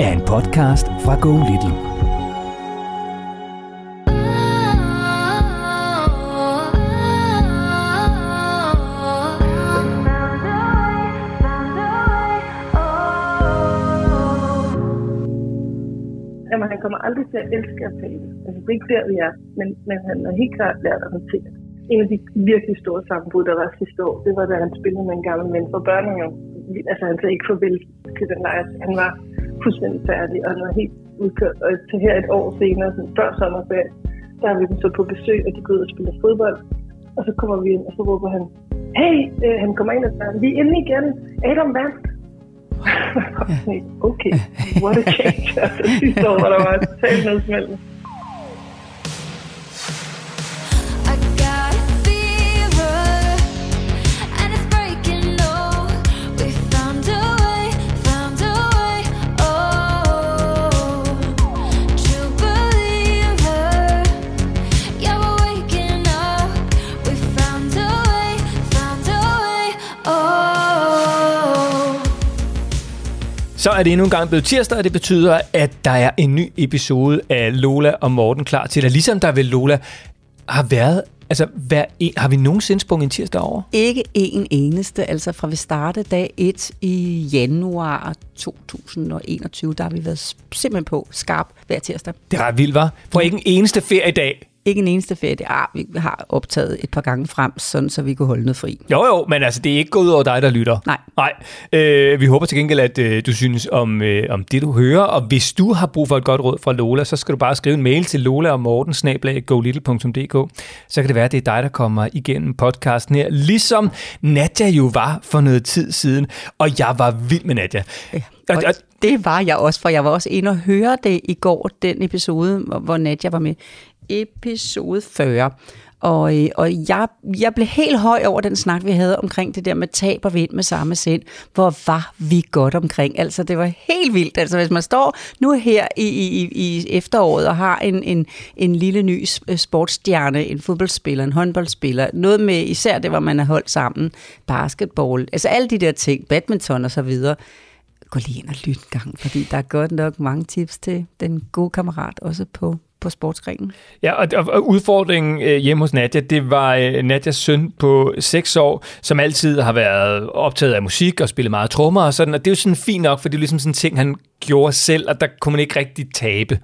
er en podcast fra Go Little. Jamen, han kommer aldrig til at elske at tale. Altså, det er ikke der, vi er. Men, men han har helt klart lært at håndtere det. En af de virkelig store sammenbrud, der var sidste år, det var, da han spillede med en gammel mand fra børnehaven. Altså, han sagde ikke farvel til den lejr. Han var fuldstændig færdig, og han var helt udkørt. Og til her et år senere, sådan før sommerferien, der har vi dem så på besøg, og de går ud og spiller fodbold. Og så kommer vi ind, og så råber han, hey, øh, han kommer ind og siger, vi er inde igen. Adam vandt. okay, what a change. Altså sidste år, var der var totalt nedsmeltende. Så er det endnu en gang blevet tirsdag, og det betyder, at der er en ny episode af Lola og Morten klar til dig. Ligesom der ved Lola har været Altså, hver en, har vi nogensinde sprunget en tirsdag over? Ikke en eneste. Altså, fra vi startede dag 1 i januar 2021, der har vi været simpelthen på skarp hver tirsdag. Det er ret vildt, var. For ikke en eneste feriedag ikke en eneste ferie. Ah, vi har optaget et par gange frem, sådan, så vi kunne holde noget fri. Jo, jo, men altså, det er ikke gået ud over dig, der lytter. Nej. Nej. Øh, vi håber til gengæld, at øh, du synes om, øh, om det, du hører. Og hvis du har brug for et godt råd fra Lola, så skal du bare skrive en mail til lola og morten så kan det være, at det er dig, der kommer igennem podcasten her. Ligesom Nadja jo var for noget tid siden. Og jeg var vild med Nadja. Ja. Og, og det var jeg også, for jeg var også inde og høre det i går, den episode, hvor Nadja var med episode 40. Og, øh, og jeg, jeg blev helt høj over den snak, vi havde omkring det der med tab og vind med samme sind. Hvor var vi godt omkring. Altså, det var helt vildt. Altså, hvis man står nu her i, i, i efteråret og har en, en, en lille ny øh, sportsstjerne, en fodboldspiller, en håndboldspiller, noget med især det, hvor man er holdt sammen, basketball, altså alle de der ting, badminton og så videre gå lige ind og lyt en gang, fordi der er godt nok mange tips til den gode kammerat, også på på sportsgrenen. Ja, og, og udfordringen øh, hjemme hos Nadja, det var øh, Nadjas søn på 6 år, som altid har været optaget af musik og spillet meget trommer og sådan, og det er jo sådan fint nok, for det er ligesom sådan en ting, han gjorde selv, og der kunne man ikke rigtig tabe.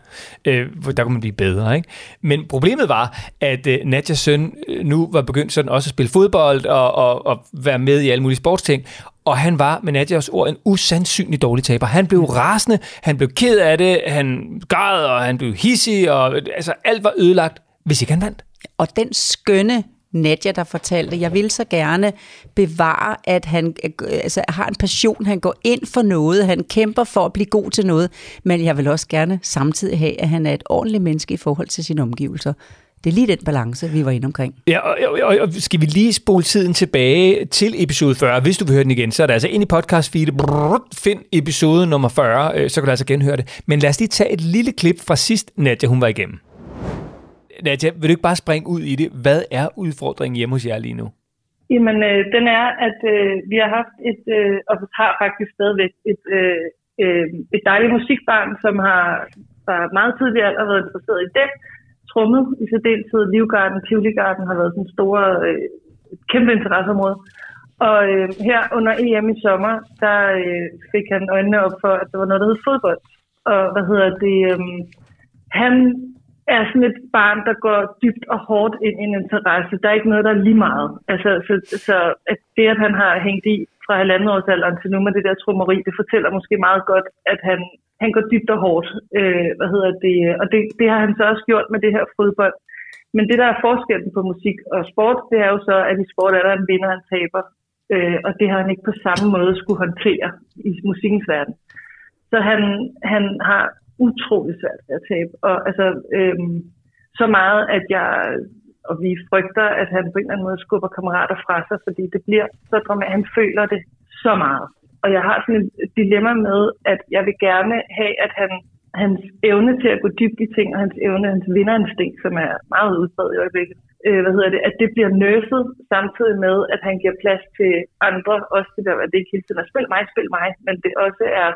Øh, der kunne man blive bedre, ikke? Men problemet var, at øh, Nadjas søn øh, nu var begyndt sådan også at spille fodbold og, og, og være med i alle mulige sportsting, og han var med Nadjas ord en usandsynlig dårlig taber. Han blev rasende, han blev ked af det, han græd, og han blev hissig, og altså alt var ødelagt, hvis ikke han vandt. Og den skønne Nadja, der fortalte, jeg vil så gerne bevare, at han altså, har en passion, han går ind for noget, han kæmper for at blive god til noget, men jeg vil også gerne samtidig have, at han er et ordentligt menneske i forhold til sine omgivelser. Det er lige den balance, vi var inde omkring. Ja, og, og, og, skal vi lige spole tiden tilbage til episode 40. Hvis du vil høre den igen, så er det altså ind i podcast feed. Find episode nummer 40, øh, så kan du altså genhøre det. Men lad os lige tage et lille klip fra sidst, Nadja, hun var igennem. Nadja, vil du ikke bare springe ud i det? Hvad er udfordringen hjemme hos jer lige nu? Jamen, øh, den er, at øh, vi har haft et, øh, og har faktisk stadigvæk et, øh, øh, et dejligt musikbarn, som har fra meget tidligere alder været interesseret i det, trummet i særdeleshed. Livgarden, Tivoli Garden har været sådan en store, øh, kæmpe interesseområde. Og øh, her under EM i sommer, der øh, fik han øjnene op for, at der var noget, der hed fodbold. Og hvad hedder det? Øh, han er sådan et barn, der går dybt og hårdt ind i en interesse. Der er ikke noget, der er lige meget. Altså, så, så at det, at han har hængt i fra halvandet års alderen til nu med det der trummeri, det fortæller måske meget godt, at han, han går dybt og hårdt. Øh, hvad hedder det? Og det, det har han så også gjort med det her fodbold. Men det, der er forskellen på musik og sport, det er jo så, at i sport er der en vinder og en taber. Øh, og det har han ikke på samme måde skulle håndtere i musikkens verden. Så han, han har utrolig svært ved at tabe. Og altså, øh, så meget, at jeg og vi frygter, at han på en eller anden måde skubber kammerater fra sig, fordi det bliver så dramatisk. Han føler det så meget. Og jeg har sådan et dilemma med, at jeg vil gerne have, at han, hans evne til at gå dybt i ting, og hans evne, hans vinderinstinkt, som er meget udbredt i øjeblikket, øh, hvad hedder det, at det bliver nøfet samtidig med, at han giver plads til andre, også det der, at det ikke hele tiden er spil mig, spil mig, men det også er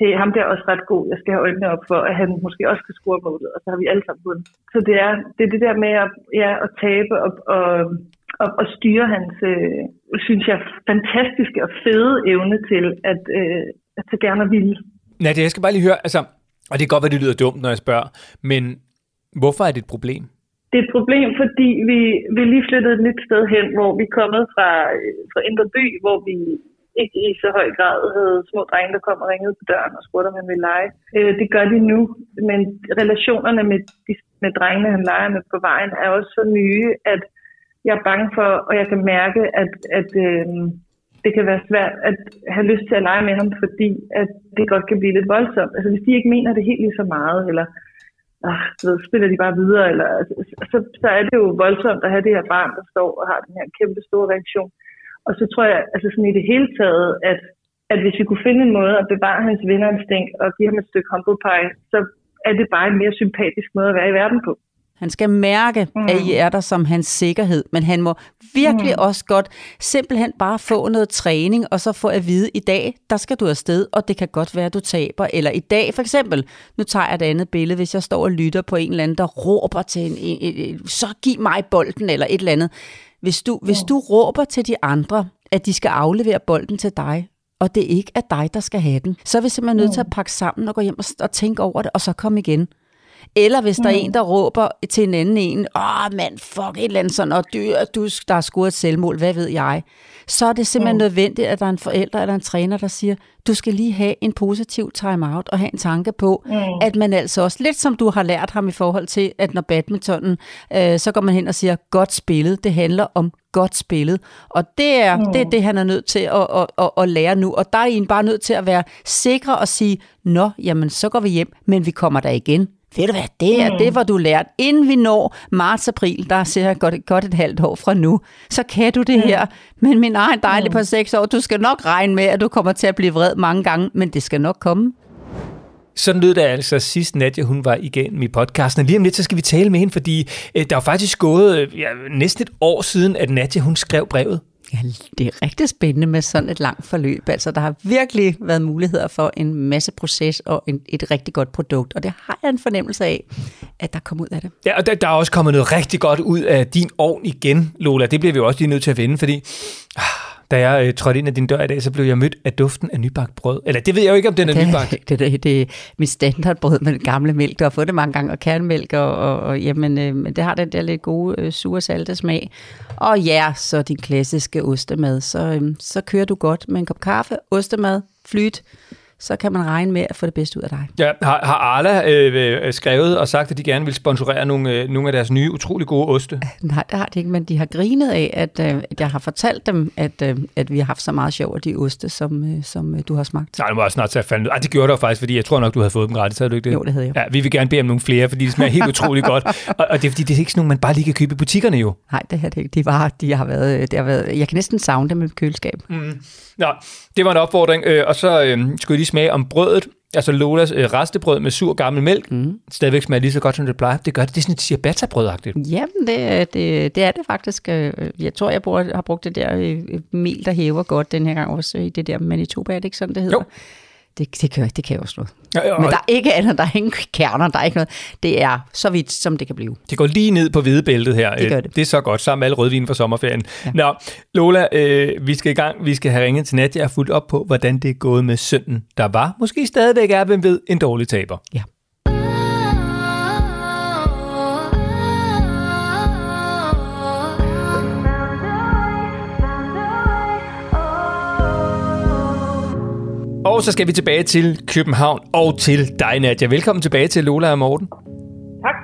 hey, ham der er også ret god, jeg skal have øjnene op for, at han måske også kan score målet, og så har vi alle sammen vundet. Så det er, det er det der med at, ja, at tabe og, og, og, og styre hans, øh, synes jeg, fantastiske og fede evne til at, øh, at så gerne vil. Nej, det jeg skal bare lige høre, altså, og det kan godt være, det lyder dumt, når jeg spørger, men hvorfor er det et problem? Det er et problem, fordi vi, vi lige flyttet et nyt sted hen, hvor vi er kommet fra, fra Indre By, hvor vi ikke i så høj grad havde små drenge, der kom og ringede på døren og spurgte, om han ville lege. Øh, det gør de nu, men relationerne med, de, med drengene, han leger med på vejen, er også så nye, at jeg er bange for, og jeg kan mærke, at, at øh, det kan være svært at have lyst til at lege med ham, fordi at det godt kan blive lidt voldsomt. Altså hvis de ikke mener det helt lige så meget, eller ah, så spiller de bare videre, eller, altså, så, så er det jo voldsomt at have det her barn, der står og har den her kæmpe store reaktion. Og så tror jeg, altså sådan i det hele taget, at, at hvis vi kunne finde en måde at bevare hans vinderinstinkt og give ham et stykke humble pie, så er det bare en mere sympatisk måde at være i verden på. Han skal mærke, mm. at I er der som hans sikkerhed, men han må virkelig mm. også godt simpelthen bare få noget træning, og så få at vide, i dag, der skal du afsted, og det kan godt være, at du taber. Eller i dag, for eksempel, nu tager jeg et andet billede, hvis jeg står og lytter på en eller anden, der råber til en, en, en, en så giv mig bolden, eller et eller andet. Hvis du, hvis du råber til de andre, at de skal aflevere bolden til dig, og det ikke er dig, der skal have den, så er vi simpelthen nødt til at pakke sammen og gå hjem og, og tænke over det, og så komme igen. Eller hvis der er en, der råber til en anden en, åh mand, fuck et eller andet sådan, og du, du, der er scoret et selvmål, hvad ved jeg, så er det simpelthen mm. nødvendigt, at der er en forælder eller en træner, der siger, du skal lige have en positiv time-out og have en tanke på, mm. at man altså også, lidt som du har lært ham i forhold til, at når badmintonen, øh, så går man hen og siger, godt spillet, det handler om godt spillet. Og det er, mm. det, er det, han er nødt til at, at, at, at lære nu. Og der er en bare nødt til at være sikre og sige, nå, jamen så går vi hjem, men vi kommer der igen. Ved du hvad, det er mm. det, hvor du lært. Inden vi når marts-april, der ser jeg godt, godt et halvt år fra nu, så kan du det mm. her. Men min egen dejlige mm. på seks år, du skal nok regne med, at du kommer til at blive vred mange gange, men det skal nok komme. Sådan lød det altså sidst Nadia, hun var igennem i podcasten. Lige om lidt, så skal vi tale med hende, fordi øh, der er faktisk gået øh, ja, næsten et år siden, at Nadia, hun skrev brevet. Ja, det er rigtig spændende med sådan et langt forløb. Altså, der har virkelig været muligheder for en masse proces og en, et rigtig godt produkt, og det har jeg en fornemmelse af, at der kommer ud af det. Ja, og der, der er også kommet noget rigtig godt ud af din ovn igen, Lola. Det bliver vi også lige nødt til at vende, fordi ah, da jeg øh, trådte ind ad din dør i dag, så blev jeg mødt af duften af nybagt brød. Eller det ved jeg jo ikke, om den er det, nybagt. Det, det, det er mit standardbrød med gamle mælk. Du har fået det mange gange, og kernmælk, og, og, og jamen, øh, det har den der lidt gode øh, sure salte smag. Og ja, så din klassiske ostemad. Så, øh, så kører du godt med en kop kaffe, ostemad, flyt, så kan man regne med at få det bedste ud af dig. Ja, har, har Arla øh, skrevet og sagt, at de gerne vil sponsorere nogle, øh, nogle af deres nye, utrolig gode oste? Nej, det har de ikke, men de har grinet af, at, øh, at jeg har fortalt dem, at, øh, at vi har haft så meget sjov af de oste, som, øh, som øh, du har smagt. Nej, det var snart til at falde Ej, det gjorde du faktisk, fordi jeg tror nok, du havde fået dem gratis, havde du ikke det? Jo, det havde jeg. Ja, vi vil gerne bede om nogle flere, fordi de smager helt utrolig godt. Og, og, det er fordi, det er ikke sådan nogle, man bare lige kan købe i butikkerne jo. Nej, det her det ikke. De, var, de har været, det har været, jeg kan næsten savne dem i køleskab. Mm. Nå, det var en opfordring, øh, og så øh, skulle jeg lige smage om brødet. Altså Lolas øh, restebrød med sur gammel mælk. Mm. Stadigvæk smager lige så godt, som det plejer. Det gør det. Det er sådan et ciabatta-brødagtigt. Jamen, det, det, det er det faktisk. Øh, jeg tror, jeg bruger, har brugt det der øh, mel, der hæver godt den her gang også i det der Manitoba, er det ikke sådan, det hedder? Jo. Det, det, kan, det kan også noget. Ja, ja, Men der er ikke andet, der er ingen kerner, der er ikke noget. Det er så vidt, som det kan blive. Det går lige ned på hvidebæltet her. Det gør det. Det er så godt, sammen med alle rødvin for sommerferien. Ja. Nå, Lola, øh, vi skal i gang. Vi skal have ringet til Nadia og fuldt op på, hvordan det er gået med sønnen, der var, måske stadigvæk er, hvem ved, en dårlig taber. Ja. Så skal vi tilbage til København og til dig, Nadia. Velkommen tilbage til Lola og Morten. Tak.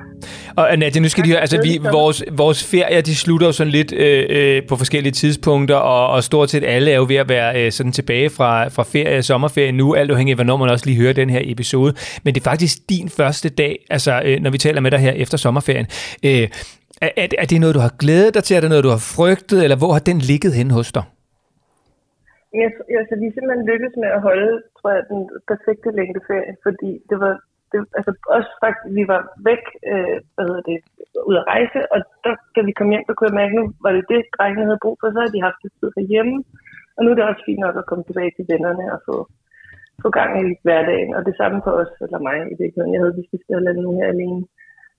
Og Nadia, nu skal de høre, altså vi, vores, vores ferier, de slutter jo sådan lidt øh, øh, på forskellige tidspunkter, og, og stort set alle er jo ved at være øh, sådan tilbage fra, fra ferie, sommerferie nu, alt afhængig af, hvornår man også lige hører den her episode. Men det er faktisk din første dag, altså øh, når vi taler med dig her efter sommerferien. Øh, er, er, er det noget, du har glædet dig til? Er det noget, du har frygtet, eller hvor har den ligget hen hos dig? Jeg, altså, vi simpelthen lykkedes med at holde, tror jeg, den perfekte længdeferie, fordi det var, det, altså også faktisk, vi var væk, øh, hvad hedder det, ud at rejse, og der, da vi kom hjem, der kunne jeg mærke, nu var det det, drengene havde brug for, så havde de haft det tid herhjemme, og nu er det også fint nok at komme tilbage til vennerne og få, få gang i hverdagen, og det samme for os, eller mig i virkeligheden. Jeg havde de sidste halvandet nu her alene.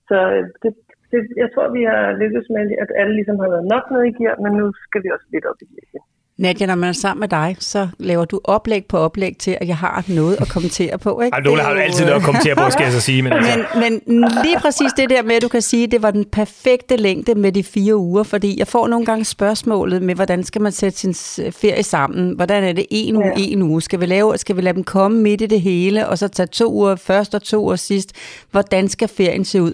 Så øh, det, det, jeg tror, vi har lykkedes med, at alle ligesom har været nok nede i gear, men nu skal vi også lidt op i gear. Nadia, når man er sammen med dig, så laver du oplæg på oplæg til, at jeg har noget at kommentere på. Ikke? Ej, Lola har jo altid noget at kommentere på, skal jeg så sige. Men, altså. men, men lige præcis det der med, at du kan sige, at det var den perfekte længde med de fire uger, fordi jeg får nogle gange spørgsmålet med, hvordan skal man sætte sin ferie sammen? Hvordan er det en uge, ja. en uge? Skal vi, lave, skal vi lade dem komme midt i det hele, og så tage to uger først og to uger sidst? Hvordan skal ferien se ud?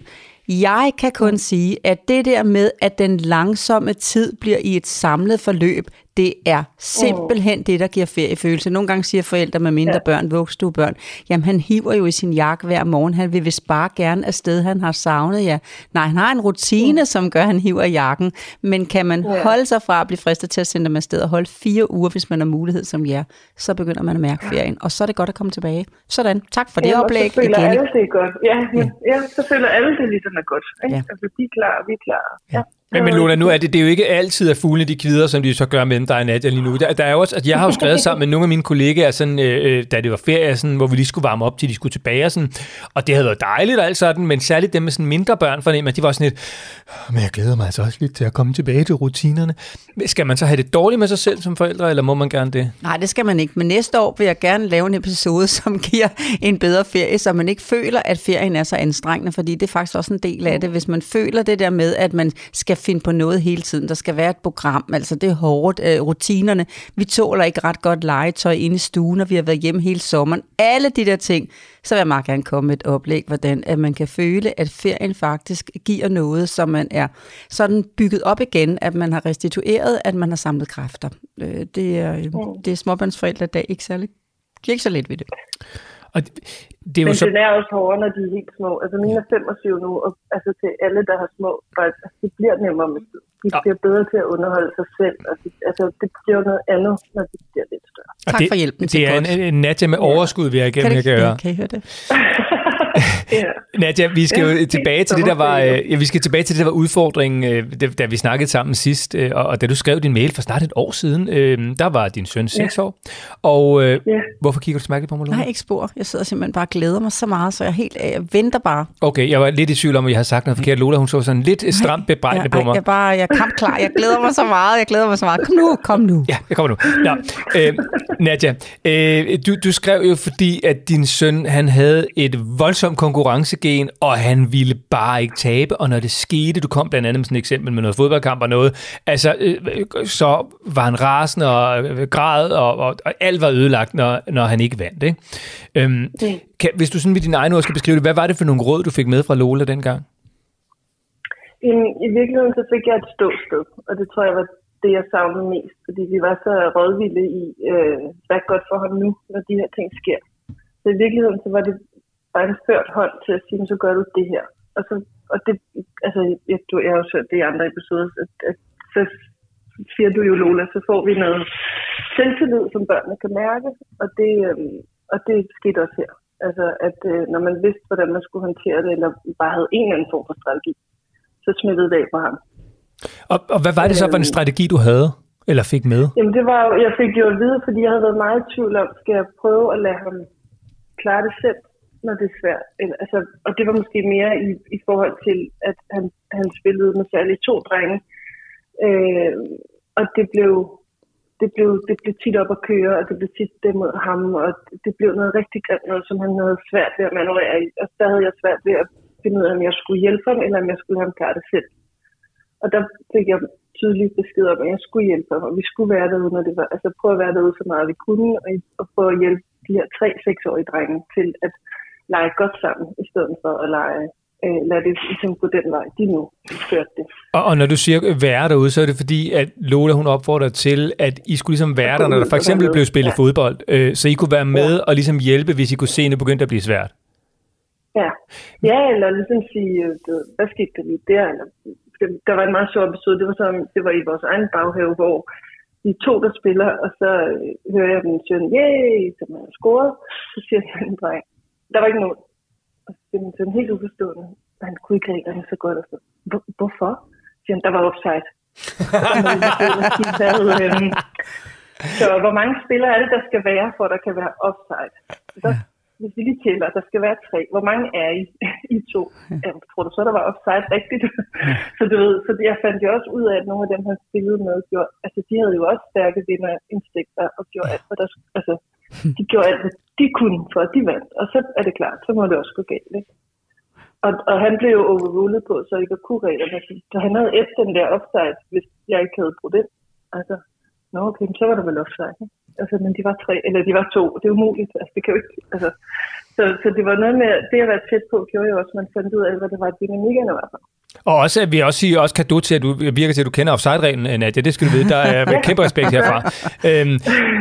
Jeg kan kun sige, at det der med, at den langsomme tid bliver i et samlet forløb, det er simpelthen det, der giver feriefølelse. Nogle gange siger forældre med mindre ja. børn, vuggestuebørn, jamen han hiver jo i sin jakke hver morgen. Han vil vist bare gerne afsted, han har savnet ja. Nej, han har en rutine, mm. som gør, at han hiver jakken. Men kan man ja. holde sig fra at blive fristet til at sende dem afsted og holde fire uger, hvis man har mulighed som jer, så begynder man at mærke ferien. Og så er det godt at komme tilbage. Sådan. Tak for det ja, oplæg. Så føler igen. alle det godt. Ja, ja. ja, så føler alle det ligesom er godt. Ikke? Ja. Altså, de er klar, vi er klar. Ja. ja. Men, men Luna, nu er det, det er jo ikke altid, at fuglene de kvider, som de så gør mellem dig og Nadia lige nu. Der, der er jo også, at jeg har jo skrevet sammen med nogle af mine kollegaer, sådan, øh, øh, da det var ferie, sådan, hvor vi lige skulle varme op til, de skulle tilbage. Og, sådan, og det havde været dejligt alt sådan, men særligt dem med sådan mindre børn, for de var sådan lidt, men jeg glæder mig altså også lidt til at komme tilbage til rutinerne. Skal man så have det dårligt med sig selv som forældre, eller må man gerne det? Nej, det skal man ikke. Men næste år vil jeg gerne lave en episode, som giver en bedre ferie, så man ikke føler, at ferien er så anstrengende, fordi det er faktisk også en del af det. Hvis man føler det der med, at man skal finde på noget hele tiden, der skal være et program, altså det er hårdt, øh, rutinerne, vi tåler ikke ret godt legetøj inde i stuen, og vi har været hjemme hele sommeren. Alle de der ting, så vil jeg meget gerne komme med et oplæg, hvordan at man kan føle, at ferien faktisk giver noget, som man er sådan bygget op igen, at man har restitueret, at man har samlet kræfter. Øh, det er, mm. det er småbørnsforældre, der ikke særlig, de er ikke så let ved det. Og det, det er jo Men så... den er også hårdere, når de er helt små. Altså mine er 25 nu, og altså til alle, der har små børn, altså, det bliver nemmere med tid. De ja. bliver bedre til at underholde sig selv. Og det, altså, det bliver noget andet, når de bliver lidt større. Og tak det, for hjælpen. Det er en, en Nadia med overskud, vi har igennem, kan, kan gøre. Kan I høre det? Nadia, vi skal jo tilbage til det, der var, ja, vi skal tilbage til det, der var udfordringen, øh, da vi snakkede sammen sidst, øh, og, og da du skrev din mail for snart et år siden, øh, der var din søn 6 ja. år. Og øh, ja. hvorfor kigger du så på mig, Nej, ikke spor. Jeg sidder simpelthen bare og glæder mig så meget, så jeg helt jeg venter bare. Okay, jeg var lidt i tvivl om, at jeg havde sagt noget forkert. Lola, hun så sådan lidt stramt bebrejdende ja, på mig. Jeg, bare, jeg er kampklar. Jeg glæder mig så meget. Jeg glæder mig så meget. Kom nu, kom nu. Ja, jeg kommer nu. Nå, øh, Nadia, øh, du, du skrev jo, fordi at din søn, han havde et voldsomt konkurrencegen, og han ville bare ikke tabe. Og når det skete, du kom blandt andet med sådan et eksempel med noget fodboldkamp og noget, altså, øh, så var han rasende og øh, græd, og, og, og alt var ødelagt, når, når han ikke vandt. Ikke? Øhm, det. Kan, hvis du sådan med dine egne ord skal beskrive det, hvad var det for nogle råd, du fik med fra Lola dengang? I, I virkeligheden så fik jeg et ståsted, og det tror jeg var det, jeg savnede mest, fordi vi var så rådvilde i, øh, hvad er godt for ham nu, når de her ting sker. Så i virkeligheden så var det bare en ført hånd til at sige, så gør du det her. Og, så, og det, altså, jeg, du, jeg har jo hørt det i andre episoder, at, at så siger du jo, Lola, så får vi noget selvtillid, som børnene kan mærke, og det, øh, og det skete også her. Altså, at øh, når man vidste, hvordan man skulle håndtere det, eller bare havde en eller anden form for strategi, så smittede det af på ham. Og, og hvad var det så for en øhm. strategi, du havde? Eller fik med? Jamen det var jeg fik jo at vide, fordi jeg havde været meget i tvivl om, skal jeg prøve at lade ham klare det selv, når det er svært. Eller, altså, og det var måske mere i, i forhold til, at han, han spillede med særligt to drenge. Øh, og det blev, det blev, det blev tit op at køre, og det blev tit det mod ham, og det blev noget rigtig grimt noget, som han havde svært ved at manøvrere i. Og der havde jeg svært ved at finde ud af, om jeg skulle hjælpe ham, eller om jeg skulle have ham klare det selv. Og der fik jeg tydeligt besked om, at jeg skulle hjælpe ham, og vi skulle være derude, når det var, altså prøve at være derude så meget vi kunne, og, og prøve at hjælpe de her tre seksårige drenge til at lege godt sammen, i stedet for at lege øh, lade det ligesom gå den vej, de nu førte det. Og, og når du siger være derude, så er det fordi, at Lola hun opfordrer til, at I skulle ligesom være der, når der for eksempel blev spillet ja. fodbold, øh, så I kunne være med ja. og ligesom hjælpe, hvis I kunne se, at det begyndte at blive svært. Ja, ja eller ligesom sige, øh, hvad skete der lige der? Eller, der var en meget sjov episode, det var, så, det var i vores egen baghave, hvor de to, der spiller, og så øh, hører jeg min søn, yay, som har scoret. Så siger jeg en dreng, der var ikke nogen. Og så siger min søn helt uforstående, han kunne ikke reglerne så godt. Og så, hvorfor? Så siger han, der var offside. så hvor mange spillere er det, der skal være, for der kan være offside? Så hvis vi lige tæller, der skal være tre. Hvor mange er I? I to. Ja. tror du så, der var offside rigtigt? Ja. så du ved, så jeg fandt jo også ud af, at nogle af dem, han spillede med, gjorde, altså de havde jo også stærke vinderinstinkter og gjorde alt, hvad der, altså, de gjorde alt, hvad de kunne, for at de vandt. Og så er det klart, så må det også gå galt. Ikke? Og, og han blev jo overrulet på, så ikke kunne reglerne. Så han havde et den der offside, hvis jeg ikke havde brugt den. Altså, nå okay, så var der vel offside. Ikke? Altså, men de var tre, eller de var to. Det er umuligt. Altså, det kan jo ikke, altså, så, så det var noget med, det at være tæt på, gjorde jo også, at man fandt ud af, hvad det var, dynamikkerne var for. Og også, vi også sige også kado til, at du virker til, at du kender offside-reglen, øh, Nadia. Det skal du vide. Der er kæmpe respekt herfra. øhm,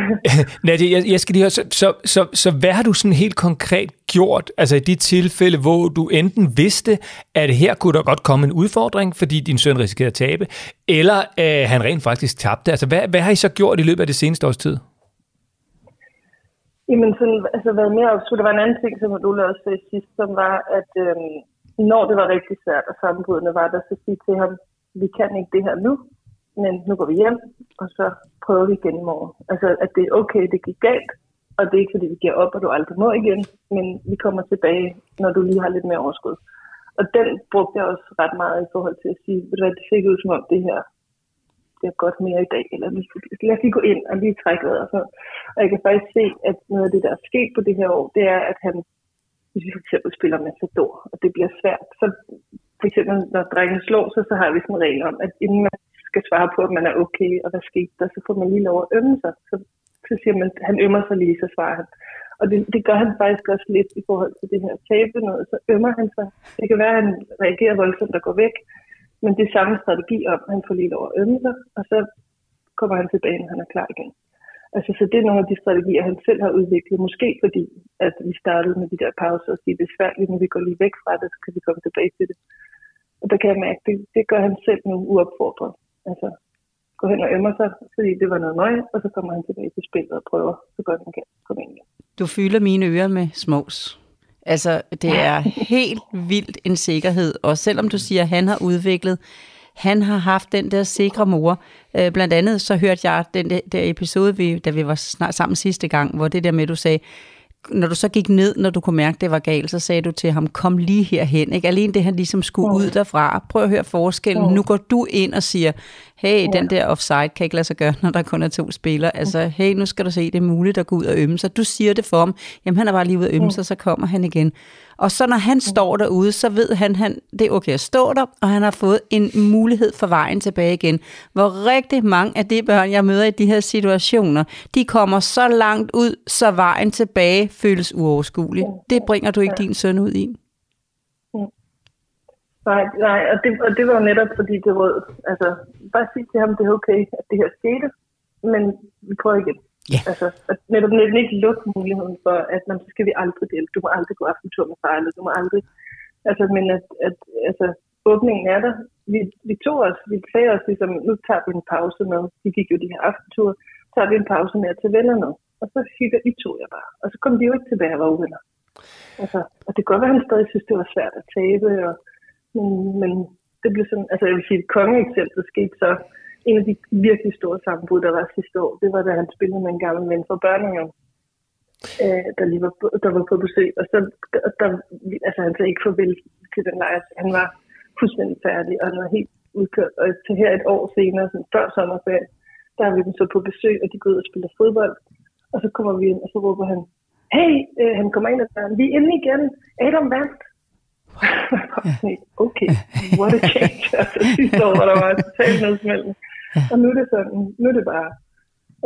Nadia, jeg, jeg skal lige høre, så, så, så, så hvad har du sådan helt konkret gjort, altså i de tilfælde, hvor du enten vidste, at her kunne der godt komme en udfordring, fordi din søn risikerede at tabe, eller øh, han rent faktisk tabte. Altså, hvad, hvad har I så gjort i løbet af det seneste års tid? Jamen, sådan, altså, været mere op, der var en anden ting, som du også sagde sidst, som var, at øhm, når det var rigtig svært, og sammenbrydende var der, så sige til ham, vi kan ikke det her nu, men nu går vi hjem, og så prøver vi igen i morgen. Altså, at det er okay, det gik galt, og det er ikke fordi, vi giver op, og du aldrig må igen, men vi kommer tilbage, når du lige har lidt mere overskud. Og den brugte jeg også ret meget i forhold til at sige, at det fik ud som om det her, det er godt mere i dag, eller lad os lige gå ind og lige trække vejret. Og, og jeg kan faktisk se, at noget af det, der er sket på det her år, det er, at han hvis vi for eksempel spiller Matador, og det bliver svært, så for eksempel når drengen slår sig, så har vi sådan en regel om, at inden man skal svare på, at man er okay, og hvad skete der, så får man lige lov at ømme sig. Så, så siger man, at han ømmer sig lige, så svarer han. Og det, det gør han faktisk også lidt i forhold til det her tabe noget, så ømmer han sig. Det kan være, at han reagerer voldsomt og går væk, men det er samme strategi om, at han får lige lov at ømme sig, og så kommer han tilbage, når han er klar igen. Altså, så det er nogle af de strategier, han selv har udviklet. Måske fordi, at vi startede med de der pauser og sige, det er svært, når vi går lige væk fra det, så kan vi komme tilbage til det. Og der kan jeg mærke, det, det gør han selv nu uopfordret. Altså, gå hen og ømmer sig, fordi det var noget nøje, og så kommer han tilbage til spillet og prøver så godt han kan ind igen. Du fylder mine ører med smås. Altså, det er helt vildt en sikkerhed, og selvom du siger, at han har udviklet han har haft den der sikre mor. Øh, blandt andet så hørte jeg den der, der episode, vi, da vi var snart sammen sidste gang, hvor det der med, du sagde, når du så gik ned, når du kunne mærke, det var galt, så sagde du til ham, kom lige herhen. Ikke? Alene det, han ligesom skulle ud derfra. Prøv at høre forskellen. Nu går du ind og siger, hey, den der offside kan ikke lade sig gøre, når der kun er to spillere. Altså, hey, nu skal du se, det er muligt at gå ud og ømme sig. Du siger det for ham, jamen han er bare lige ude at ømme sig, så kommer han igen. Og så når han står derude, så ved han, han det er okay at stå der, og han har fået en mulighed for vejen tilbage igen. Hvor rigtig mange af de børn, jeg møder i de her situationer, de kommer så langt ud, så vejen tilbage føles uoverskuelig. Det bringer du ikke din søn ud i. Nej, nej og, det, og det var jo netop fordi det var, altså, bare sige til ham, det er okay, at det her skete, men vi prøver igen. Ja. Altså, at netop, netop ikke lukke muligheden for, at man, så skal vi aldrig dele. Du må aldrig gå aftentur med far, eller du må aldrig... Altså, men at, at altså, åbningen er der. Vi, vi tog os, vi sagde os ligesom, nu tager vi en pause med, vi gik jo de her aftenture, tager vi en pause med til vennerne. Og så hygger I to jeg bare. Og så kom de jo ikke tilbage og var uvenner. Altså, og det kan godt være, at han stadig synes, det var svært at tabe, og, men, men det blev sådan, altså jeg vil sige, et kongeeksempel skete så, en af de virkelig store sammenbrud, der var sidste år, det var, da han spillede med en gammel ven fra børnehaven, øh, der, lige var, der var på besøg. Og så, der, altså, han sagde ikke farvel til den lejr. Han var fuldstændig færdig, og han var helt udkørt. Og til her et år senere, sådan før sommerferien, der har vi dem så på besøg, og de går ud og spiller fodbold. Og så kommer vi ind, og så råber han, hey, øh, han kommer ind og siger, vi er inde igen, Adam vandt. okay, what a change. Altså sidste år, hvor der var totalt nedsmeltende. Og nu er det sådan, nu er det bare,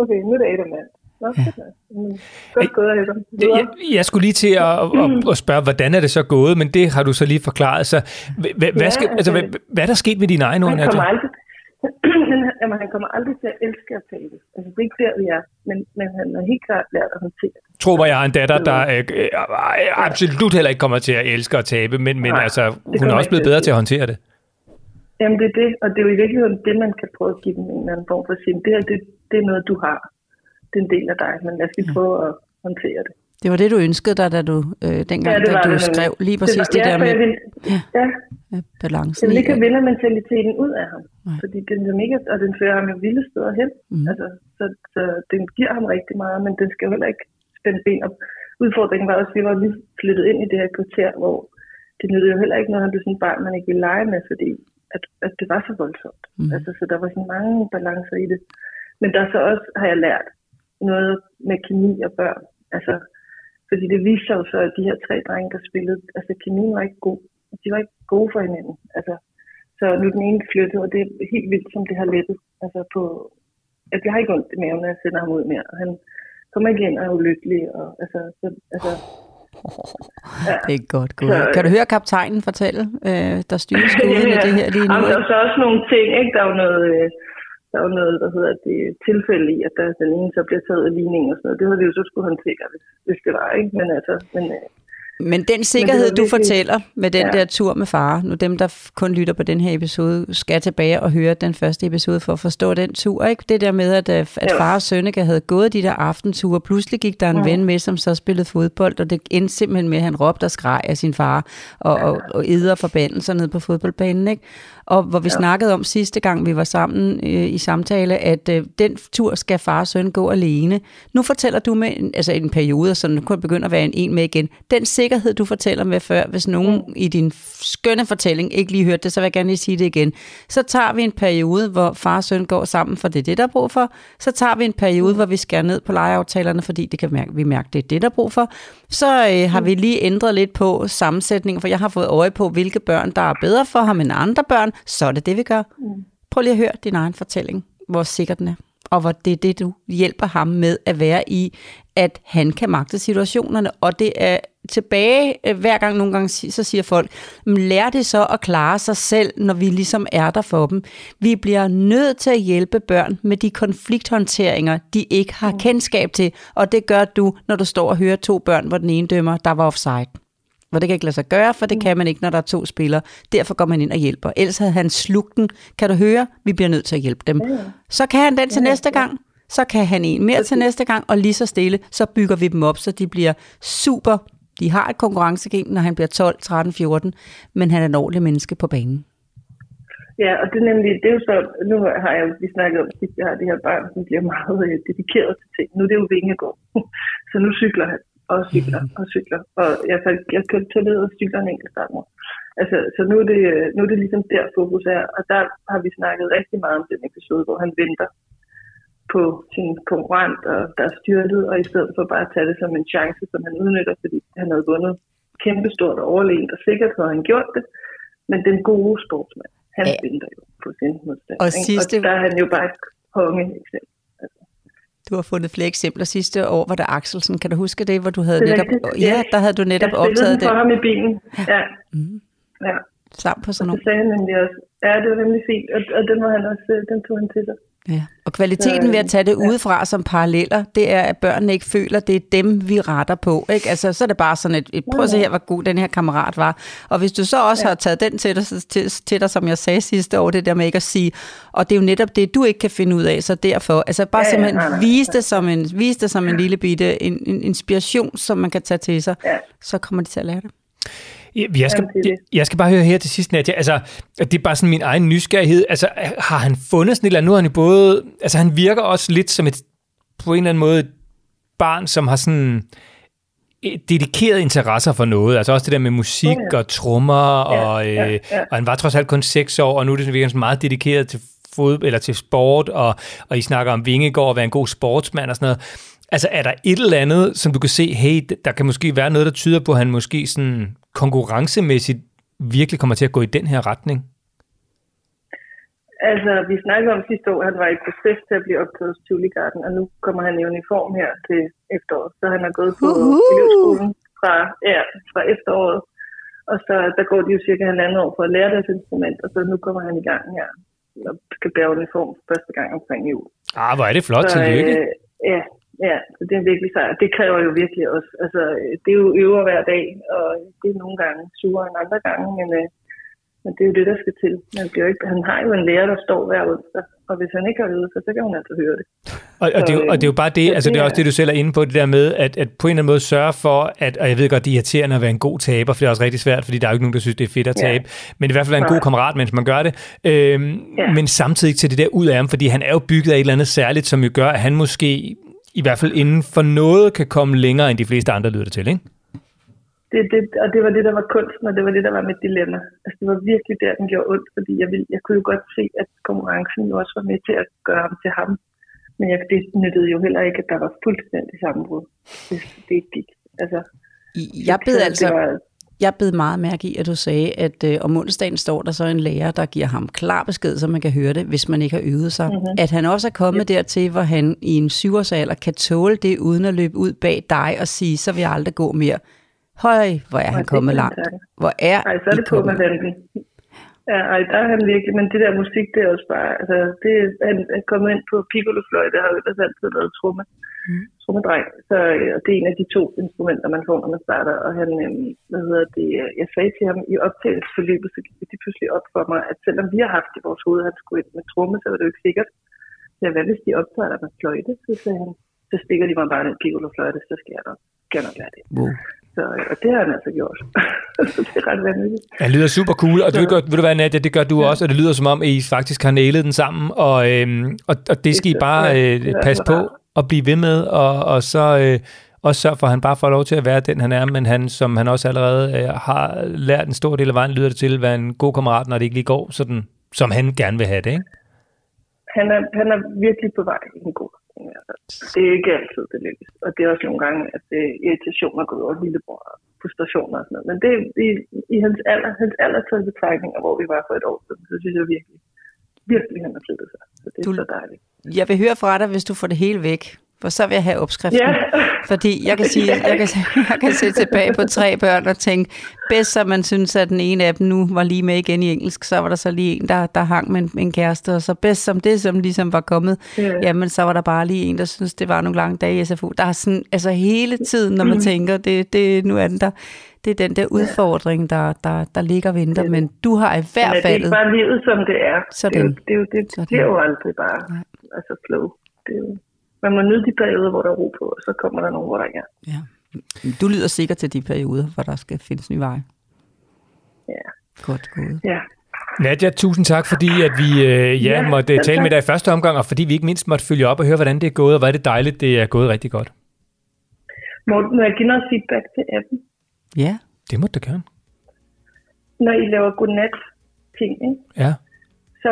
okay, nu er det Adam mand. Nå. Mm. Godt gået, Adam. Jeg, jeg skulle lige til at, at, at spørge, hvordan er det så gået, men det har du så lige forklaret. Så, hvad, Ja, skal, altså, hvad, altså- hvad er der sket med dine egne ord, kommer Nadia? aldrig, jamen, han kommer aldrig til at elske at tabe. Altså, det er ikke der, vi er. Men, men han har helt klart lært at håndtere det. Tror mig, jeg har en datter, der øh, øh, absolut heller ikke kommer til at elske at tabe, men, men Nej, altså, hun er også blevet bedre til at håndtere det. Jamen, det er det. Og det er jo i virkeligheden det, man kan prøve at give dem en eller anden form for at sige, det her, det, det er noget, du har. Det er en del af dig, men lad os lige prøve at håndtere det. Det var det, du ønskede dig, da du, øh, dengang, Ja, det da du det skrev lige præcis var- det, der med jeg vil, Ja. ja, ja, balancen jeg vil ikke have ud af ham. Nej. Fordi den er mega, og den fører ham jo vilde steder hen. Mm. Altså, så, så, den giver ham rigtig meget, men den skal jo heller ikke spænde ben op. Udfordringen var også, at vi var lige flyttet ind i det her kvarter, hvor det nyttede jo heller ikke noget, at han blev sådan et barn, man ikke ville lege med, fordi at, at det var så voldsomt. Mm. Altså, så der var sådan mange balancer i det. Men der er så også, har jeg lært, noget med kemi og børn. Altså, fordi det viste sig jo så, at de her tre drenge, der spillede, altså kemien var ikke god. De var ikke gode for hinanden. Altså, så nu den ene flyttet, og det er helt vildt, som det har lettet. Altså på, at jeg har ikke ondt i maven, når jeg sender ham ud mere. Han kommer ikke ind og er ulykkelig. Og, altså, så, altså, ja. Det er godt gået. Så- Kan du høre kaptajnen fortælle, øh, der styrer skuden i det her lige nu? Jamen, der er så også nogle ting, ikke? Der er jo noget, øh, der er jo noget, der hedder det tilfælde i, at der den ene så bliver taget af ligningen og sådan noget. Det havde vi jo så skulle håndtere, hvis, hvis det var, ikke? Men altså, men, øh, Men den sikkerhed, du virkelig- fortæller med den Ja. der tur med far, nu dem, der kun lytter på den her episode, skal tilbage og høre den første episode for at forstå den tur. Ikke? Det der med, at, øh, at Ja. far og Sønneke havde gået de der aftenture, pludselig gik der en Mhm. ven med, som så spillede fodbold, og det endte simpelthen med, at han råbte og skreg af sin far, og, og, og æder forbandelser ned på fodboldbanen. Ikke? Og hvor vi ja. snakkede om sidste gang, vi var sammen øh, i samtale, at øh, den tur skal far og søn gå alene. Nu fortæller du med en, altså en periode, så nu kan begynde at være en en med igen. Den sikkerhed, du fortæller med før, hvis nogen mm. i din skønne fortælling ikke lige hørte det, så vil jeg gerne lige sige det igen. Så tager vi en periode, hvor far og søn går sammen, for det er det, der er brug for. Så tager vi en periode, hvor vi skærer ned på lejeaftalerne, fordi det kan mærke, vi mærker, det er det, der er brug for. Så øh, har vi lige ændret lidt på sammensætningen, for jeg har fået øje på, hvilke børn, der er bedre for ham end andre børn. Så er det det, vi gør. Prøv lige at høre din egen fortælling, hvor sikker den er. Og hvor det er det, du hjælper ham med at være i, at han kan magte situationerne. Og det er tilbage, øh, hver gang nogle gange, så siger folk, "Men lær det så at klare sig selv, når vi ligesom er der for dem. Vi bliver nødt til at hjælpe børn med de konflikthåndteringer, de ikke har kendskab til. Og det gør du, når du står og hører to børn, hvor den ene dømmer, der var offside. Hvor det kan ikke lade sig gøre, for det kan man ikke, når der er to spillere. Derfor går man ind og hjælper. Ellers havde han slugt den. Kan du høre? Vi bliver nødt til at hjælpe dem. Så kan han den til næste gang. Så kan han en mere til næste gang, og lige så stille, så bygger vi dem op, så de bliver super. De har et konkurrencegen, når han bliver 12, 13, 14, men han er et ordentligt menneske på banen. Ja, og det er nemlig, det er jo så, nu har jeg jo vi snakket om sidst, jeg har det her barn, som bliver meget øh, dedikeret til ting. Nu er det jo Vingegård, så nu cykler han, og cykler, og cykler. Og jeg, jeg kan tage ned og cykler en enkelt gang. Altså, så nu er, det, nu er det ligesom der fokus er, og der har vi snakket rigtig meget om den episode, hvor han venter på sin konkurrent, og der er styrtet, og i stedet for bare at tage det som en chance, som han udnytter, fordi han havde vundet kæmpestort og overlegent, og sikkert havde han gjort det, men den gode sportsmand, han Ja. venter jo på sin modstand. Og sidste- og der er han jo bare konge eksempel. Du har fundet flere eksempler. Sidste år var der Axelsen. Kan du huske det, hvor du havde Det netop... Ja, Ja. der havde du netop jeg optaget den for det ham i bilen. Ja. Mhm. ja. Sammen på sådan Det nogle. sagde han nemlig også. Ja, det var nemlig fint, og, og den, var han også, øh, den tog han til sig. Ja. Og kvaliteten ved at tage det udefra som paralleller, det er, at børnene ikke føler, at det er dem, vi retter på. Ikke? Altså, så er det bare sådan et, et prøv at se her, hvor god den her kammerat var. Og hvis du så også ja. har taget den til dig, til, til dig, som jeg sagde sidste år, det der med ikke at sige, og det er jo netop det, du ikke kan finde ud af, så derfor, altså bare Ja, ja, simpelthen nej, nej. vise det som en, vise det som en lille bitte en, en inspiration, som man kan tage til sig, Ja. så kommer de til at lære det. Jeg skal, jeg, skal bare høre her til sidst, Nadia. Altså, det er bare sådan min egen nysgerrighed. Altså, har han fundet sådan et eller andet? Nu har han både... Altså, han virker også lidt som et, på en eller anden måde, et barn, som har sådan eh, dedikeret interesser for noget. Altså også det der med musik Ja, ja. og trommer, og, øh, ja, ja. og han var trods alt kun seks år, og nu er det virkelig meget dedikeret til fod, eller til sport, og, og I snakker om Vingegård og være en god sportsmand og sådan noget. Altså er der et eller andet, som du kan se, hey, der kan måske være noget, der tyder på, at han måske sådan konkurrencemæssigt virkelig kommer til at gå i den her retning? Altså, vi snakkede om sidste år, at han var i proces til at blive optaget til Garden, og nu kommer han i uniform her til efteråret. Så han har gået på Uhu! elevskolen fra, ja, fra efteråret. Og så der går de jo cirka halvandet år for at lære deres instrument, og så nu kommer han i gang her og skal bære uniform for første gang omkring jul. Ah, hvor er det flot. Så, Tillykke. øh, ja, ja, så det er virkelig sejt. Det kræver jo virkelig også. Altså, øh, det er jo øver hver dag, og det er nogle gange sure end andre gange, men, øh, men det er jo det, der skal til. Man bliver ikke, han har jo en lærer, der står hver onsdag, og hvis han ikke har øvet sig, så kan hun altså høre det. Og, og, det er jo, og det er jo bare det, så altså det er også det, du selv er inde på, det der med, at, at på en eller anden måde sørge for, at, og jeg ved godt, det er irriterende at være en god taber, for det er også rigtig svært, fordi der er jo ikke nogen, der synes, det er fedt at Ja. tabe, men i hvert fald være en god kammerat, mens man gør det, øhm, Ja. men samtidig til det der ud af ham, fordi han er jo bygget af et eller andet særligt, som jo gør, at han måske i hvert fald inden for noget kan komme længere, end de fleste andre lyder det til, ikke? det, det, og det var det, der var kunsten, og det var det, der var mit dilemma. Altså, det var virkelig der, den gjorde ondt, fordi jeg, ville, jeg kunne jo godt se, at konkurrencen jo også var med til at gøre ham til ham. Men jeg, det nyttede jo heller ikke, at der var fuldstændig sammenbrud. Det, det ikke gik. Altså, Jeg bed så altså Det var, Jeg bed meget mærke i, at du sagde, at øh, om onsdagen står der så en lærer, der giver ham klar besked, så man kan høre det, hvis man ikke har øvet sig. Mm-hmm. At han også er kommet yep. dertil, hvor han i en syvårsalder kan tåle det, uden at løbe ud bag dig og sige, så vil jeg aldrig gå mere. Høj, hvor er han kommet langt. Hvor er ej, så er det på med vandet. Ja, ej, der er han virkelig, men det der musik, det er også bare, altså, det er, han er kommet ind på piccolo-fløjte, har jo ellers altid været tromme, mm. Trommedreng, så øh, og det er en af de to instrumenter, man får, når man starter, og han, øh, hvad hedder det, øh, jeg sagde til ham i optagelsesforløbet, så gik det pludselig op for mig, at selvom vi har haft i vores hoved, at han skulle ind med tromme, så var det jo ikke sikkert. Ja, hvad hvis de optager dig med fløjte, så sagde han, så stikker de mig bare en piccolo-fløjte, så skal jeg nok, skal jeg nok lære det. Wow. Så, øh, og det har han altså gjort. så det er ret vanvittigt. Ja, det lyder super cool, og du ved, godt, ved du hvad, Nadia, det gør du ja. også, og det lyder som om, at I faktisk har nailet den sammen, og, øhm, og, og det skal I Det- bare øh, det passe så på rart og blive ved med, og, og så øh, også sørge for, at han bare får lov til at være den, han er, men han, som han også allerede øh, har lært en stor del af vejen, lyder det til, at være en god kammerat, når det ikke lige går, sådan, som han gerne vil have det, ikke? han er, han er virkelig på vej i en god altså. Det er ikke altid, det lykkes. Og det er også nogle gange, at øh, det irritationer går ud over lillebror og frustrationer og sådan noget. Men det er i, i hans alder, hans alder taget betragtninger, hvor vi var for et år siden, så synes jeg virkelig, virkelig, han har flyttet sig. Så det er Du- så dejligt. Jeg vil høre fra dig, hvis du får det hele væk. For så vil jeg have opskriften. Ja. Fordi jeg kan sige, jeg kan, jeg kan se tilbage på tre børn og tænke, bedst som man synes, at den ene af dem nu var lige med igen i engelsk, så var der så lige en, der, der hang med en, en kæreste, og så bedst som det, som ligesom var kommet, Ja. jamen så var der bare lige en, der synes det var nogle lange dage i SFU. Der er sådan, altså hele tiden, når man Mm. tænker, det, det, nu er den der, det er den der udfordring, der, der, der ligger og venter, men du har i hvert er det fald... ikke bare livet, som det er? Sådan. Det er jo, det, er jo, det, det er jo aldrig bare altså flow. Det er jo, man må nyde de perioder, hvor der er ro på, og så kommer der nogle, hvor der ikke er. Ja. Du lyder sikkert til de perioder, hvor der skal findes nye veje. Ja. Godt gået. ja. Nadia, tusind tak, fordi at vi øh, ja, Ja, måtte selv tale med dig i første omgang, og fordi vi ikke mindst måtte følge op og høre, hvordan det er gået, og hvor er det dejligt, det er gået rigtig godt. Morten, må jeg give noget feedback til appen? Ja. Det må du gerne. Når I laver godnat-ting, ikke? Ja, så,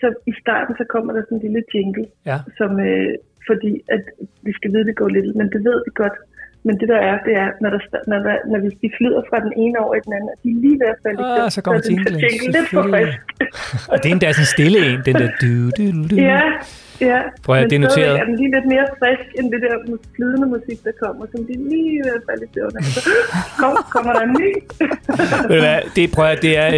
så i starten så kommer der sådan en lille jingle, ja. som, øh, fordi at vi skal vide, det går lidt, men det ved vi godt. Men det der er, det er, når, der, når, der, når vi de flyder fra den ene over i den anden, og de er lige ved at falde i Ah, søvn, så kommer er den jinglen, jingle lidt for frisk. Og det er endda sådan en stille en, den der du, du, du. Ja, ja. Prøv at- men det er noteret. er den lige lidt mere frisk, end det der flydende musik, der kommer, som de er lige ved at falde i søvn. kom, kommer der en ny. Ved du hvad, det, prøv at, det er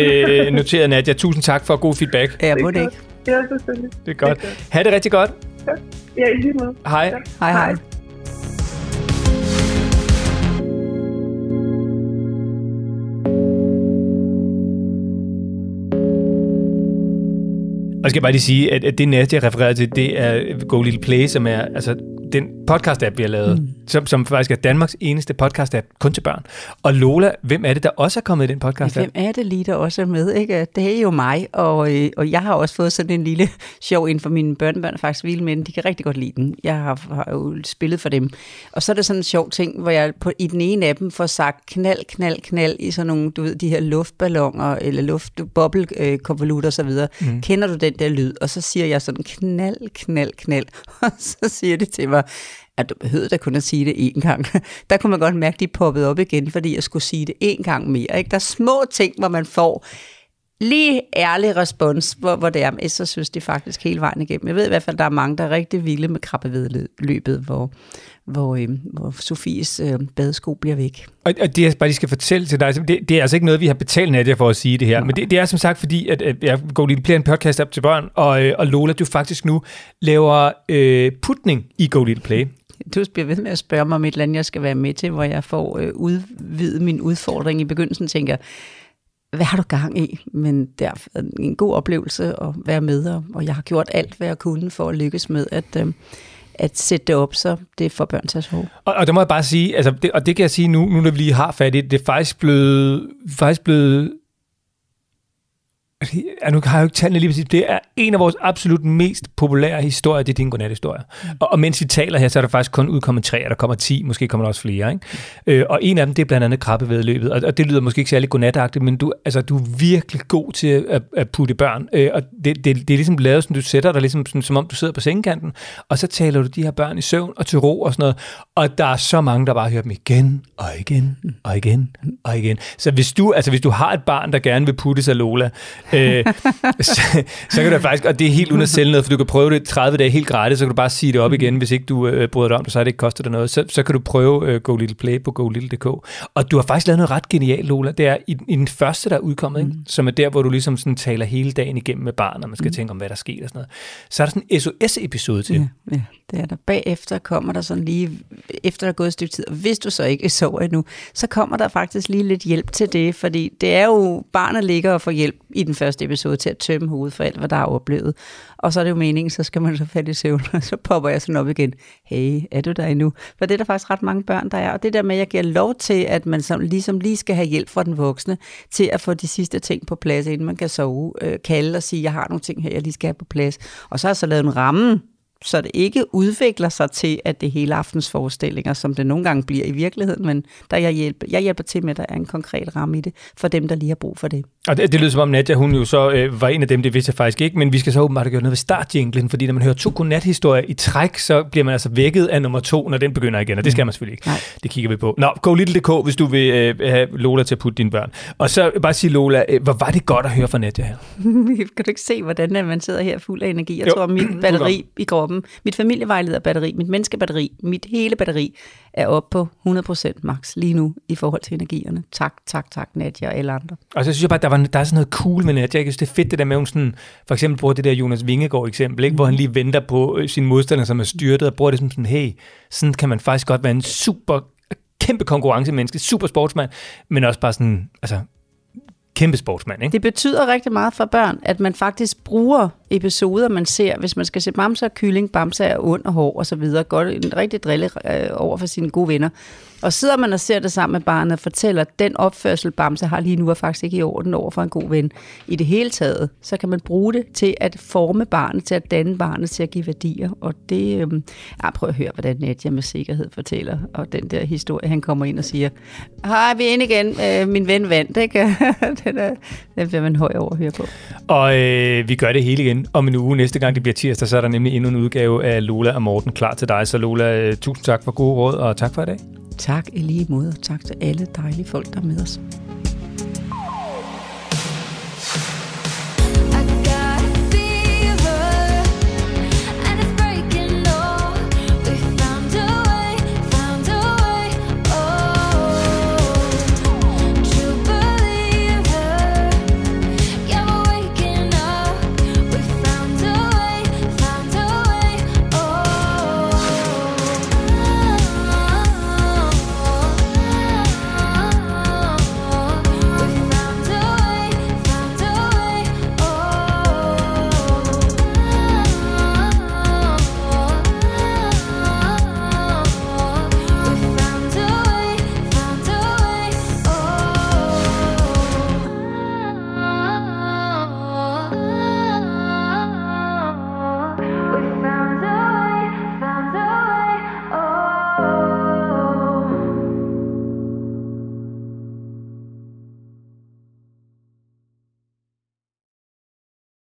øh, noteret, Nadia. Tusind tak for god feedback. Ja, må det ikke. Ja, selvfølgelig. Det er godt. Ha' det rigtig godt. Ja, i lige måde. Hej. Hej, hej. Og skal jeg bare lige sige, at, at det jeg refererer til, det er Go Little Play, som er altså den podcast-app, vi har lavet, mm. som, som faktisk er Danmarks eneste podcast-app, kun til børn. Og Lola, hvem er det, der også er kommet i den podcast-app? Hvem er det lige, der også er med? Ikke? Det er jo mig, og, øh, og jeg har også fået sådan en lille sjov ind for mine børnebørn, faktisk vilde med den. De kan rigtig godt lide den. Jeg har, har jo spillet for dem. Og så er der sådan en sjov ting, hvor jeg på, i den ene af dem får sagt knald, knald, knald i sådan nogle, du ved, de her luftballoner, eller luftbobbelkonvolutter og så videre. Mm. Kender du den der lyd? Og så siger jeg sådan knald, knald, knald. Og så siger det til mig, at du behøvede da kun at sige det én gang. Der kunne man godt mærke, at de poppede op igen, fordi jeg skulle sige det én gang mere. Ikke? Der er små ting, hvor man får lige ærlig respons, hvor, hvor det er, så synes de faktisk hele vejen igennem. Jeg ved i hvert fald, der er mange, der er rigtig vilde med krabbevedløbet, hvor, hvor, øh, hvor Sofies øh, badesko bliver væk. Og, og det, jeg bare lige skal fortælle til dig, det, det er altså ikke noget, vi har betalt Nadia for at sige det her, Nej. men det, det er som sagt fordi, at, at jeg går lige Play en podcast op til børn, og, øh, og Lola, du faktisk nu laver øh, putning i Go Little Play. Du bliver ved med at spørge mig om et eller andet, jeg skal være med til, hvor jeg får øh, udvidet min udfordring. I begyndelsen tænker jeg, hvad har du gang i? Men det er en god oplevelse at være med, og jeg har gjort alt, hvad jeg kunne for at lykkes med at, øh, at sætte det op, så det får for børn til at og, og det må jeg bare sige, altså, det, og det kan jeg sige nu, nu når vi lige har fat i det, det er faktisk blevet, faktisk blevet Ja, nu har jeg jo ikke tallene lige præcis. Det er en af vores absolut mest populære historier, det er din godnat-historie. Mm. Og, og mens vi taler her, så er der faktisk kun udkommet tre, og der kommer ti, måske kommer der også flere. Ikke? Mm. Øh, og en af dem, det er blandt andet krabbevedløbet, og, og det lyder måske ikke særlig godnatagtigt, men du, altså, du er virkelig god til at, at putte børn. Øh, og det, det, det er ligesom lavet, sådan, du sætter dig ligesom, sådan, som om du sidder på sengekanten, og så taler du de her børn i søvn og til ro og sådan noget. Og der er så mange, der bare hører dem igen og igen og igen og igen. Så hvis du, altså, hvis du har et barn, der gerne vil putte sig Lola, øh, så, så kan du faktisk, og det er helt uden at sælge noget, for du kan prøve det 30 dage helt gratis, så kan du bare sige det op igen, hvis ikke du øh, bryder dig om det, så har det ikke kostet dig noget. Så, så kan du prøve øh, Go Little Play på golittle.dk. Og du har faktisk lavet noget ret genialt, Lola. Det er i, i den første, der er udkommet, mm. ikke? som er der, hvor du ligesom sådan taler hele dagen igennem med barnet, og man skal mm. tænke om, hvad der sker og sådan noget. Så er der sådan en SOS-episode til. Ja, ja, det er der. Bagefter kommer der sådan lige, efter der er gået et stykke tid, og hvis du så ikke sover endnu, så kommer der faktisk lige lidt hjælp til det, fordi det er jo, barnet ligger og får hjælp i den første episode til at tømme hovedet for alt, hvad der er oplevet. Og så er det jo meningen, så skal man så falde i søvn, og så popper jeg sådan op igen. Hey, er du der endnu? For det er der faktisk ret mange børn, der er. Og det der med, at jeg giver lov til, at man som, ligesom lige skal have hjælp fra den voksne, til at få de sidste ting på plads, inden man kan sove, øh, kalde og sige, jeg har nogle ting her, jeg lige skal have på plads. Og så har jeg så lavet en ramme så det ikke udvikler sig til, at det er hele aftens forestillinger, som det nogle gange bliver i virkeligheden, men der jeg hjælper, jeg hjælper til med, at der er en konkret ramme i det, for dem, der lige har brug for det. Og det, det lyder som om Nadia, hun jo så øh, var en af dem, det vidste jeg faktisk ikke, men vi skal så åbenbart gjort noget ved startjinglen, fordi når man hører to godnat-historier i træk, så bliver man altså vækket af nummer to, når den begynder igen, og det skal man selvfølgelig ikke. Nej. Det kigger vi på. Nå, gå little.dk, hvis du vil øh, have Lola til at putte dine børn. Og så bare sige, Lola, øh, hvor var det godt at høre fra Nadia her? kan du ikke se, hvordan man sidder her fuld af energi? Jeg jo. tror, mit batteri i kroppen, mit familievejlederbatteri, mit menneskebatteri, mit hele batteri er oppe på 100% max lige nu i forhold til energierne. Tak, tak, tak, Nadia og alle andre. Og så synes jeg bare, der, var, der er sådan noget cool med Nadia. Jeg synes, det er fedt det der med, hun sådan, for eksempel bruger det der Jonas Vingegaard eksempel, ikke? Mm. hvor han lige venter på øh, sin modstander, som er styrtet, og bruger det som sådan, hey, sådan kan man faktisk godt være en super kæmpe konkurrencemenneske, super sportsmand, men også bare sådan, altså, kæmpe sportsmand. Ikke? Det betyder rigtig meget for børn, at man faktisk bruger episoder, man ser, hvis man skal se Bamse og Kylling, Bamse er ond og hård og så videre, godt en rigtig drille øh, over for sine gode venner. Og sidder man og ser det sammen med barnet og fortæller, at den opførsel, Bamse har lige nu, er faktisk ikke i orden over for en god ven. I det hele taget, så kan man bruge det til at forme barnet, til at danne barnet, til at give værdier. Og det, øh, ja, prøv at høre, hvordan Nadia med sikkerhed fortæller. Og den der historie, han kommer ind og siger, hej, vi er inde igen, øh, min ven vandt, ikke? den, er, den bliver man høj over at høre på. Og øh, vi gør det hele igen om en uge. Næste gang det bliver tirsdag, så er der nemlig endnu en udgave af Lola og Morten klar til dig. Så Lola, øh, tusind tak for gode råd, og tak for i dag. Tak i lige måde, og tak til alle dejlige folk, der er med os.